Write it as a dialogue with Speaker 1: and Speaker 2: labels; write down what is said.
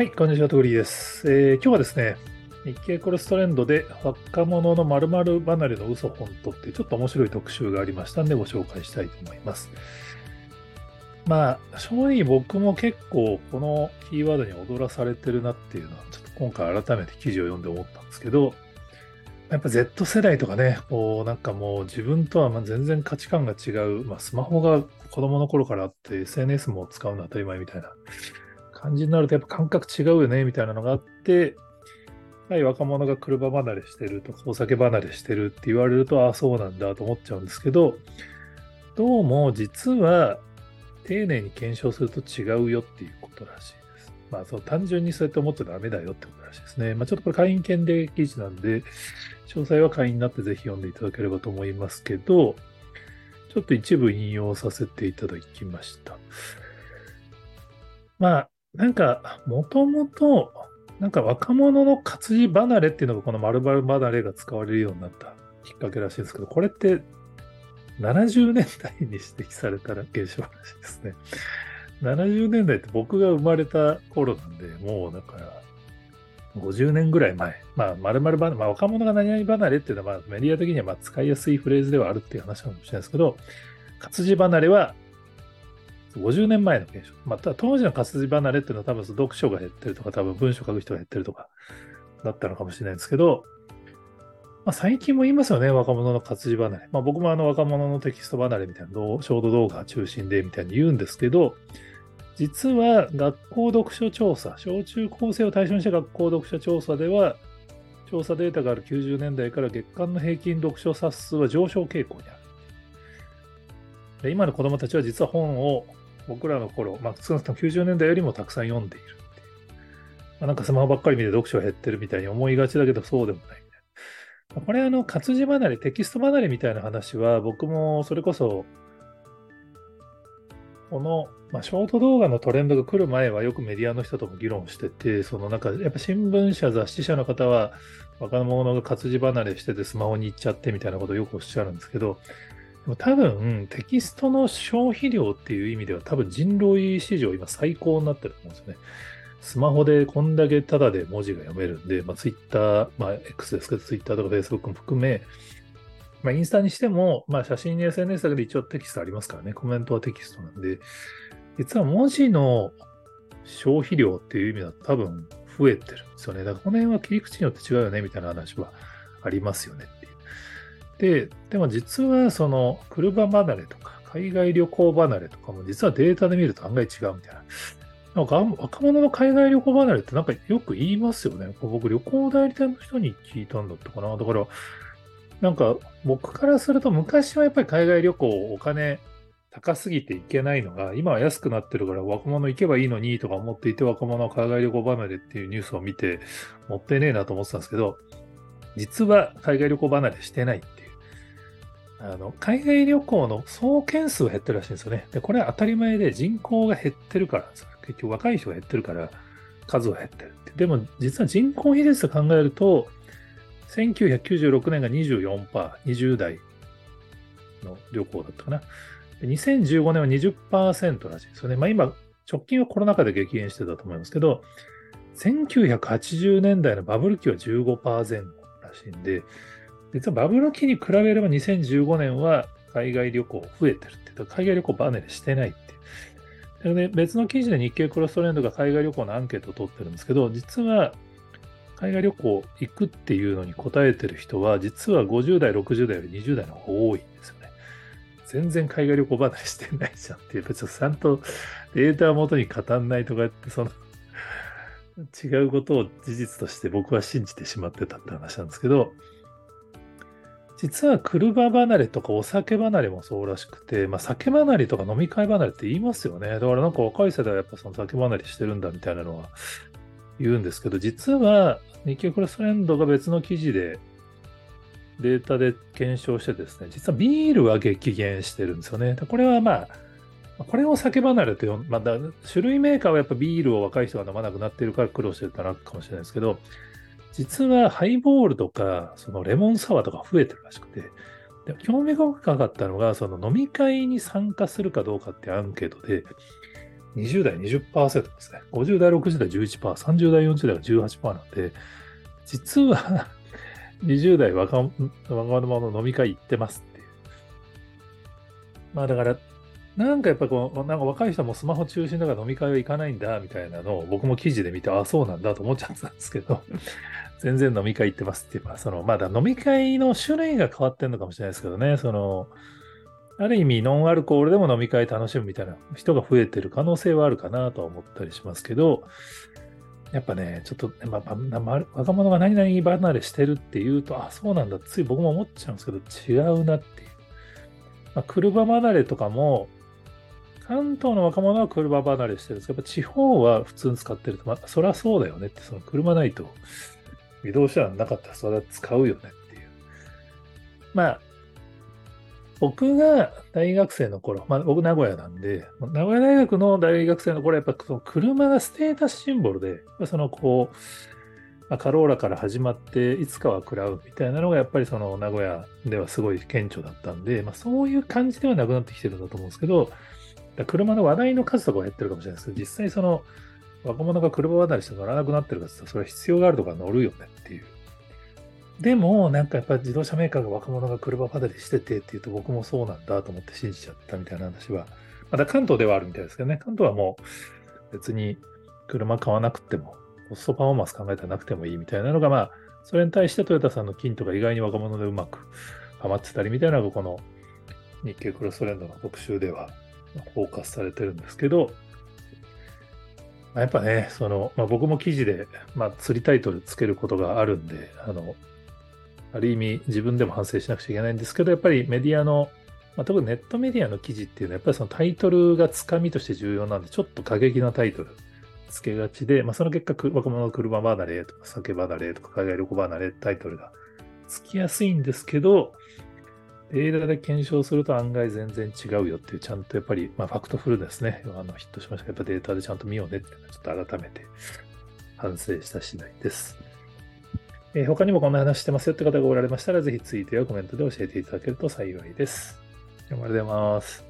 Speaker 1: はい、こんにちは、とりです、えー、今日はですね、日経コレストレンドで若者の〇〇離れの嘘本当っていうちょっと面白い特集がありましたんでご紹介したいと思います。まあ、正直僕も結構このキーワードに踊らされてるなっていうのは、ちょっと今回改めて記事を読んで思ったんですけど、やっぱ Z 世代とかね、こうなんかもう自分とは全然価値観が違う、まあ、スマホが子供の頃からあって SNS も使うの当たり前みたいな感じになるとやっぱ感覚違うよねみたいなのがあって、はい、若者が車離れしてるとかお酒離れしてるって言われると、ああ、そうなんだと思っちゃうんですけど、どうも実は丁寧に検証すると違うよっていうことらしいです。まあ、そう単純にそうやって思っちゃダメだよってことらしいですね。まあ、ちょっとこれ会員権で記事なんで、詳細は会員になってぜひ読んでいただければと思いますけど、ちょっと一部引用させていただきました。まあ、なんか、もともと、なんか若者の活字離れっていうのがこの〇〇離れが使われるようになったきっかけらしいんですけど、これって70年代に指摘された現象らしいですね。70年代って僕が生まれた頃なんで、もうだから、50年ぐらい前。まあ、〇〇離れ、まあ若者が何々離れっていうのは、まあメディア的にはま使いやすいフレーズではあるっていう話かもしれないですけど、活字離れは50年前の現象。また当時の活字離れっていうのは多分読書が減ってるとか、多分文章書く人が減ってるとか、だったのかもしれないんですけど、まあ、最近も言いますよね、若者の活字離れ。まあ、僕もあの若者のテキスト離れみたいな、ショート動画中心でみたいに言うんですけど、実は学校読書調査、小中高生を対象にした学校読書調査では、調査データがある90年代から月間の平均読書冊数は上昇傾向にある。で今の子供たちは実は本を僕らの頃、まあ、少なくとも90年代よりもたくさん読んでいるっていう。まあ、なんかスマホばっかり見て読書減ってるみたいに思いがちだけど、そうでもないみたいな。これ、あの、活字離れ、テキスト離れみたいな話は、僕もそれこそ、この、まあ、ショート動画のトレンドが来る前はよくメディアの人とも議論してて、そのなんか、やっぱ新聞社、雑誌社の方は、若者が活字離れしててスマホに行っちゃってみたいなことをよくおっしゃるんですけど、も多分、テキストの消費量っていう意味では多分人類史上今最高になってると思うんですよね。スマホでこんだけタダで文字が読めるんで、まあ、Twitter、まあ、X ですけど、Twitter とか Facebook も含め、まあ、インスタにしても、まあ、写真に SNS だけで一応テキストありますからね、コメントはテキストなんで、実は文字の消費量っていう意味だと多分増えてるんですよね。だからこの辺は切り口によって違うよね、みたいな話はありますよね。で、でも実はその車離れとか海外旅行離れとかも実はデータで見ると案外違うみたいな。なんか若者の海外旅行離れってなんかよく言いますよね。僕旅行代理店の人に聞いたんだったかな。だから、なんか僕からすると昔はやっぱり海外旅行お金高すぎていけないのが、今は安くなってるから若者行けばいいのにとか思っていて若者は海外旅行離れっていうニュースを見てもったいねえなと思ってたんですけど、実は海外旅行離れしてないっていうあの海外旅行の総件数が減ってるらしいんですよね。で、これは当たり前で人口が減ってるから。結局若い人が減ってるから数が減ってるって。でも実は人口比率で考えると、1996年が24%、20代の旅行だったかな。2015年は20%らしいですよね。まあ今、直近はコロナ禍で激減してたと思いますけど、1980年代のバブル期は15%らしいんで、実はバブル期に比べれば2015年は海外旅行増えてるって、海外旅行バネでしてないっていう。で別の記事で日経クロストレンドが海外旅行のアンケートを取ってるんですけど、実は海外旅行行くっていうのに答えてる人は、実は50代、60代より20代の方が多いんですよね。全然海外旅行離れしてないじゃんっていう、ちょっとちゃんとデータを元に語んないとかって、その違うことを事実として僕は信じてしまってたって話なんですけど、実は車離れとかお酒離れもそうらしくて、まあ、酒離れとか飲み会離れって言いますよね。だからなんか若い世代はやっぱその酒離れしてるんだみたいなのは言うんですけど、実は日経クロストレンドが別の記事でデータで検証してですね、実はビールは激減してるんですよね。これはまあ、これを酒離れという、まあ、種類メーカーはやっぱビールを若い人が飲まなくなっているから苦労してるってのかもしれないですけど、実はハイボールとか、そのレモンサワーとか増えてるらしくて、で興味が深かったのが、その飲み会に参加するかどうかってアンケートで、20代20%ですね。50代、60代11%、30代、40代が18%なんで、実は 20代若者の飲み会行ってますっていう。まあだから、なんかやっぱこう、なんか若い人もスマホ中心だから飲み会は行かないんだみたいなのを僕も記事で見て、ああ、そうなんだと思っちゃったんですけど、全然飲み会行ってますっていう、まあその、まだ飲み会の種類が変わってんのかもしれないですけどね、その、ある意味ノンアルコールでも飲み会楽しむみたいな人が増えてる可能性はあるかなとは思ったりしますけど、やっぱね、ちょっと、まあ、若者が何々離れしてるっていうと、あ、そうなんだ、つい僕も思っちゃうんですけど、違うなっていう。まあ、車離れとかも、関東の若者は車離れしてるんですけど、やっぱ地方は普通に使ってると、まあ、そりゃそうだよねって、その車ないと、移動手段なかったらそれは使うよねっていう。まあ、僕が大学生の頃、まあ僕名古屋なんで、名古屋大学の大学生の頃、やっぱその車がステータスシンボルで、そのこう、まあ、カローラから始まっていつかは食らうみたいなのがやっぱりその名古屋ではすごい顕著だったんで、まあ、そういう感じではなくなってきてるんだと思うんですけど、車の話題の数とかは減ってるかもしれないですけど、実際その若者が車離れして乗らなくなってるかってそれは必要があるとか乗るよねっていう。でも、なんかやっぱ自動車メーカーが若者が車離れしててっていうと僕もそうなんだと思って信じちゃったみたいな話は、まだ関東ではあるみたいですけどね。関東はもう別に車買わなくてもコストパフォーマンス考えたらなくてもいいみたいなのが、まあ、それに対してトヨタさんの金とか意外に若者でうまくハマってたりみたいなのが、この日経クロストレンドの特集ではフォーカスされてるんですけど、まあ、やっぱね、その、まあ、僕も記事で、まあ、釣りタイトルつけることがあるんで、あの、ある意味自分でも反省しなくちゃいけないんですけど、やっぱりメディアの、まあ、特にネットメディアの記事っていうのは、やっぱりそのタイトルがつかみとして重要なんで、ちょっと過激なタイトルつけがちで、まあ、その結果、若者の車離れとか酒離れとか海外旅行離れタイトルがつきやすいんですけど、映画で検証すると案外全然違うよっていう、ちゃんとやっぱり、まあ、ファクトフルですね。あのヒットしましたけど、やっぱデータでちゃんと見ようねっていうのは、ちょっと改めて反省した次第です。えー、他にもこんな話してますよって方がおられましたら、ぜひツイートやコメントで教えていただけると幸いです。ありがとうございます。